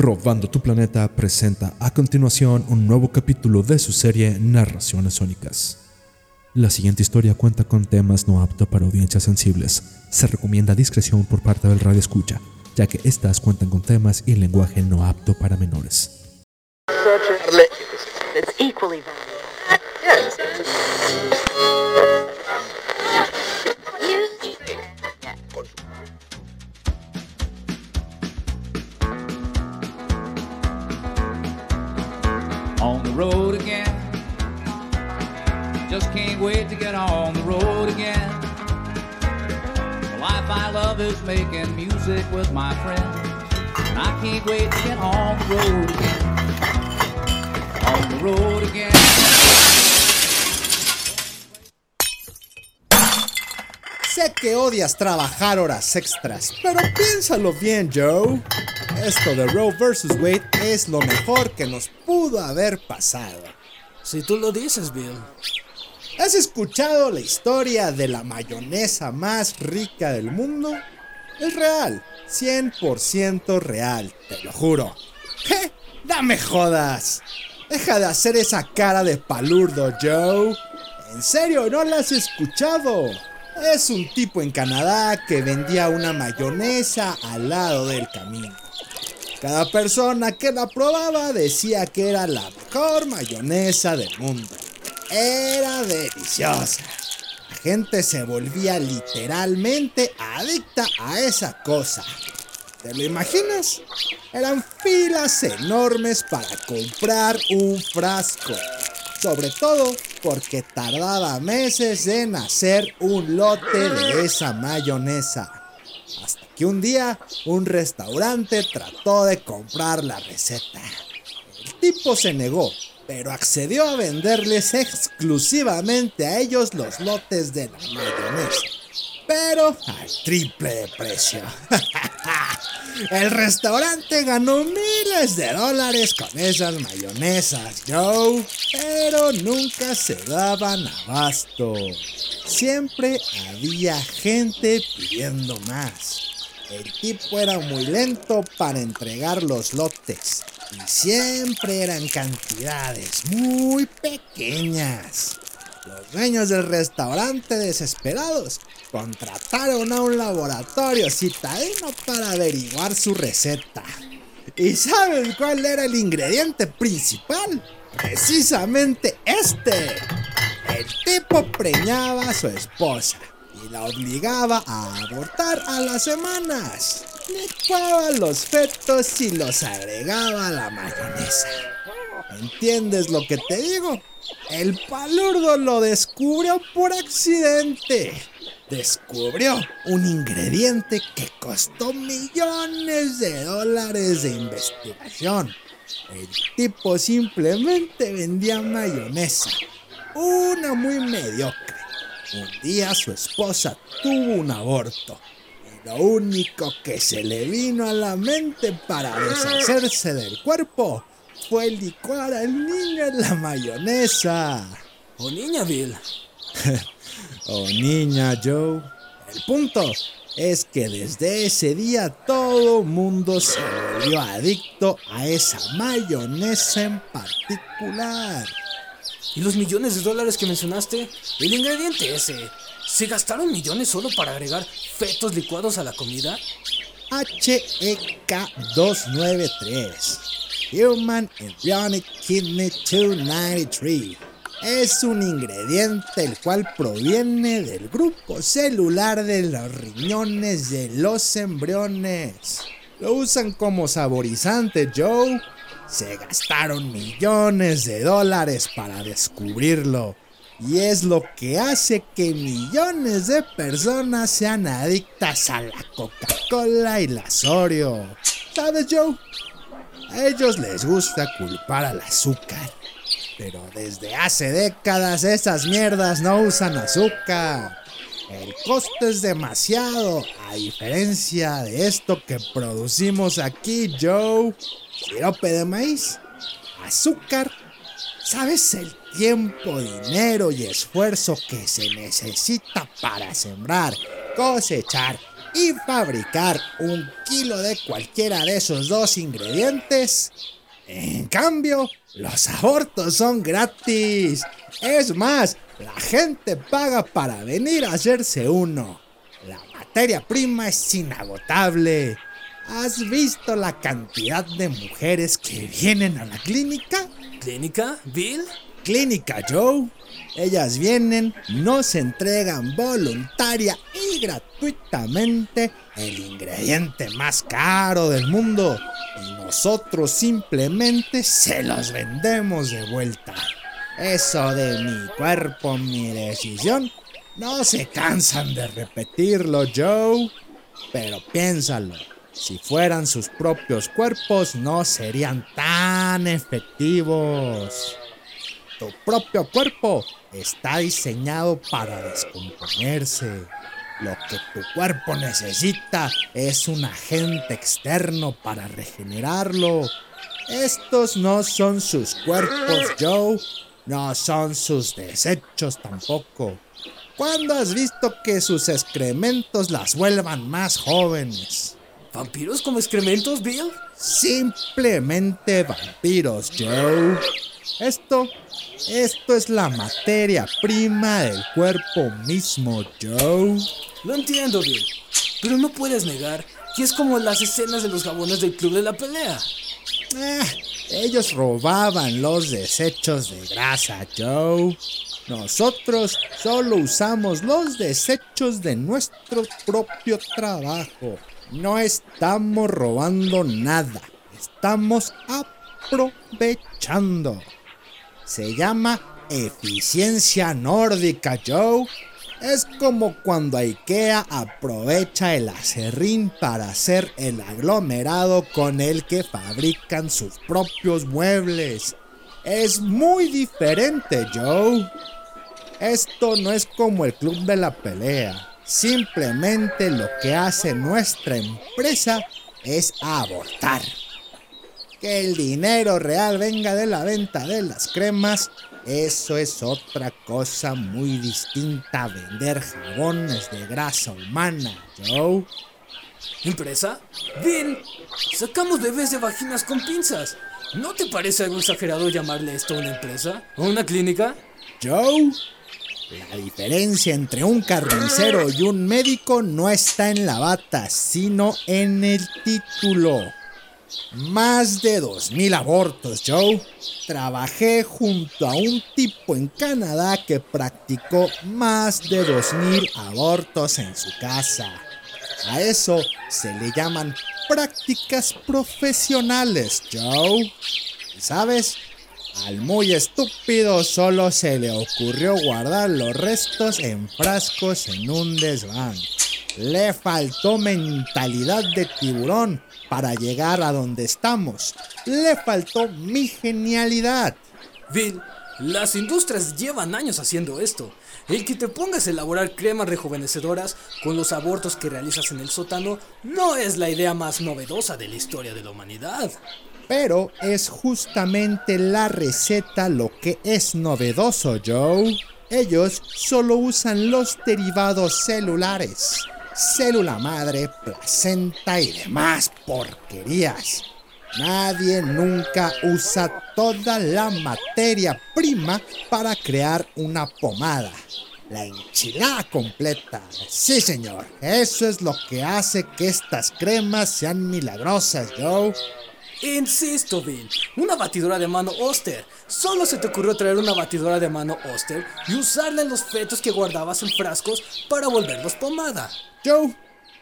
Robando tu Planeta presenta a continuación un nuevo capítulo de su serie Narraciones Sónicas. La siguiente historia cuenta con temas no aptos para audiencias sensibles. Se recomienda discreción por parte del radio escucha, ya que estas cuentan con temas y lenguaje no apto para menores. And I can't wait to get on the road again. On the road again. Sé que odias trabajar horas extras, pero piénsalo bien, Joe. Esto de Roe vs. Wade es lo mejor que nos pudo haber pasado. Si tú lo dices, Bill. ¿Has escuchado la historia de la mayonesa más rica del mundo? Es real, 100% real, te lo juro. ¿Qué? ¡Dame jodas! Deja de hacer esa cara de palurdo, Joe. ¿En serio no la has escuchado? Es un tipo en Canadá que vendía una mayonesa al lado del camino. Cada persona que la probaba decía que era la mejor mayonesa del mundo. Era deliciosa. Gente se volvía literalmente adicta a esa cosa. ¿Te lo imaginas? Eran filas enormes para comprar un frasco. Sobre todo porque tardaba meses en hacer un lote de esa mayonesa. Hasta que un día un restaurante trató de comprar la receta. El tipo se negó, pero accedió a venderles exclusivamente a ellos los lotes de la mayonesa. Pero al triple de precio. El restaurante ganó miles de dólares con esas mayonesas, Joe. Pero nunca se daban abasto. Siempre había gente pidiendo más. El tipo era muy lento para entregar los lotes. Y siempre eran cantidades muy pequeñas. Los dueños del restaurante desesperados contrataron a un laboratorio citadino para averiguar su receta. ¿Y saben cuál era el ingrediente principal? Precisamente este. El tipo preñaba a su esposa y la obligaba a abortar a las semanas. Licuaba los fetos y los agregaba a la mayonesa. ¿Entiendes lo que te digo? El palurdo lo descubrió por accidente. Descubrió un ingrediente que costó millones de dólares de investigación. El tipo simplemente vendía mayonesa. Una muy mediocre. Un día su esposa tuvo un aborto. Lo único que se le vino a la mente para deshacerse del cuerpo fue licuar al niño en la mayonesa. O niña, Bill. oh niña Joe. El punto es que desde ese día todo mundo se volvió adicto a esa mayonesa en particular. ¿Y los millones de dólares que mencionaste? El ingrediente ese. ¿Se gastaron millones solo para agregar fetos licuados a la comida? HEK 293 Human Embryonic Kidney 293 es un ingrediente el cual proviene del grupo celular de los riñones de los embriones. Lo usan como saborizante, Joe. Se gastaron millones de dólares para descubrirlo. Y es lo que hace que millones de personas sean adictas a la Coca-Cola y la Oreo. ¿Sabes, Joe? A ellos les gusta culpar al azúcar. Pero desde hace décadas esas mierdas no usan azúcar. El costo es demasiado, a diferencia de esto que producimos aquí, Joe. Sirope de maíz, azúcar. ¿Sabes el tiempo, dinero y esfuerzo que se necesita para sembrar, cosechar y fabricar un kilo de cualquiera de esos dos ingredientes. En cambio, los abortos son gratis. Es más, la gente paga para venir a hacerse uno. La materia prima es inagotable. ¿Has visto la cantidad de mujeres que vienen a la clínica? ¿Clínica? ¿Bill? Clínica Joe. Ellas vienen, nos entregan voluntaria y gratuitamente el ingrediente más caro del mundo y nosotros simplemente se los vendemos de vuelta. Eso de mi cuerpo, mi decisión, no se cansan de repetirlo, Joe. Pero piénsalo, si fueran sus propios cuerpos no serían tan efectivos. Tu propio cuerpo está diseñado para descomponerse. Lo que tu cuerpo necesita es un agente externo para regenerarlo. Estos no son sus cuerpos, Joe. No son sus desechos tampoco. ¿Cuándo has visto que sus excrementos las vuelvan más jóvenes? ¿Vampiros como excrementos, Bill? Simplemente vampiros, Joe. Esto, esto es la materia prima del cuerpo mismo, Joe. Lo entiendo, Bill. Pero no puedes negar que es como las escenas de los jabones del club de la pelea. Ah, ellos robaban los desechos de grasa, Joe. Nosotros solo usamos los desechos de nuestro propio trabajo. No estamos robando nada. Estamos aprovechando. Se llama eficiencia nórdica, Joe. Es como cuando IKEA aprovecha el acerrín para hacer el aglomerado con el que fabrican sus propios muebles. Es muy diferente, Joe. Esto no es como el club de la pelea. Simplemente lo que hace nuestra empresa es abortar. Que el dinero real venga de la venta de las cremas, eso es otra cosa muy distinta a vender jabones de grasa humana, Joe. ¿Empresa? Bill, sacamos bebés de vaginas con pinzas. ¿No te parece algo exagerado llamarle esto una empresa? ¿O una clínica? Joe, la diferencia entre un carnicero y un médico no está en la bata, sino en el título. Más de 2.000 abortos, Joe. Trabajé junto a un tipo en Canadá que practicó más de 2.000 abortos en su casa. A eso se le llaman prácticas profesionales, Joe. ¿Y sabes? Al muy estúpido solo se le ocurrió guardar los restos en frascos en un desván. Le faltó mentalidad de tiburón para llegar a donde estamos. Le faltó mi genialidad. Bill, las industrias llevan años haciendo esto. El que te pongas a elaborar cremas rejuvenecedoras con los abortos que realizas en el sótano no es la idea más novedosa de la historia de la humanidad. Pero es justamente la receta lo que es novedoso, Joe. Ellos solo usan los derivados celulares. Célula madre, placenta y demás porquerías. Nadie nunca usa toda la materia prima para crear una pomada. La enchilada completa. Sí, señor. Eso es lo que hace que estas cremas sean milagrosas, Joe. Insisto, Bill, una batidora de mano Oster. Solo se te ocurrió traer una batidora de mano Oster y usarla en los fetos que guardabas en frascos para volverlos pomada. Joe,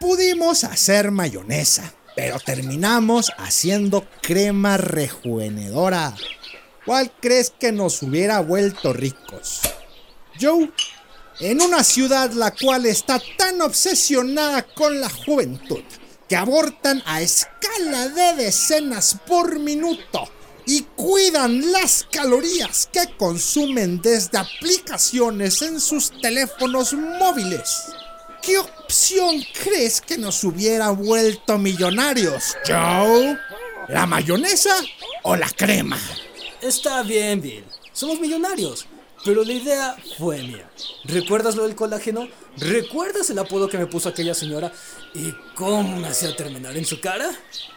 pudimos hacer mayonesa, pero terminamos haciendo crema rejuvenedora. ¿Cuál crees que nos hubiera vuelto ricos? Joe, en una ciudad la cual está tan obsesionada con la juventud que abortan a escala de decenas por minuto y cuidan las calorías que consumen desde aplicaciones en sus teléfonos móviles. ¿Qué opción crees que nos hubiera vuelto millonarios, Joe? ¿La mayonesa o la crema? Está bien, Bill. Somos millonarios. Pero la idea fue mía. ¿Recuerdas lo del colágeno? ¿Recuerdas el apodo que me puso aquella señora? ¿Y cómo me hacía terminar en su cara?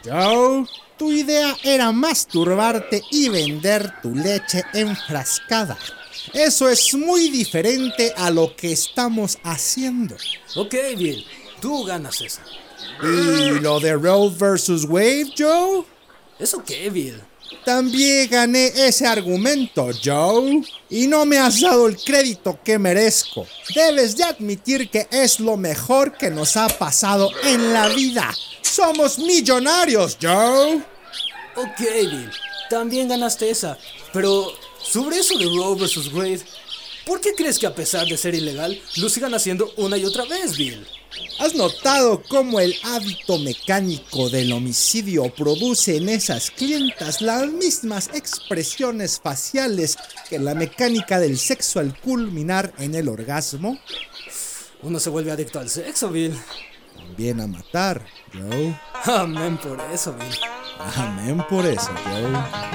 Joe, tu idea era masturbarte y vender tu leche enfrascada. Eso es muy diferente a lo que estamos haciendo. Ok, Bill, tú ganas esa. ¿Y lo de Roe versus Wave, Joe? ¿Eso qué, Bill? También gané ese argumento, Joe. Y no me has dado el crédito que merezco. Debes de admitir que es lo mejor que nos ha pasado en la vida. Somos millonarios, Joe. Ok, Bill, también ganaste esa. Pero sobre eso de Roe vs. Wade, ¿por qué crees que a pesar de ser ilegal, lo sigan haciendo una y otra vez, Bill? ¿Has notado cómo el hábito mecánico del homicidio produce en esas clientas las mismas expresiones faciales que la mecánica del sexo al culminar en el orgasmo? Uno se vuelve adicto al sexo, Bill. También a matar, Joe. Amén por eso, Bill. Amén por eso, Joe.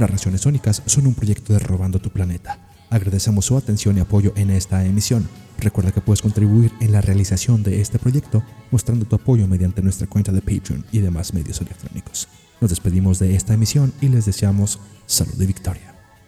Narraciones Sónicas son un proyecto de Robando tu Planeta. Agradecemos su atención y apoyo en esta emisión. Recuerda que puedes contribuir en la realización de este proyecto mostrando tu apoyo mediante nuestra cuenta de Patreon y demás medios electrónicos. Nos despedimos de esta emisión y les deseamos salud y victoria.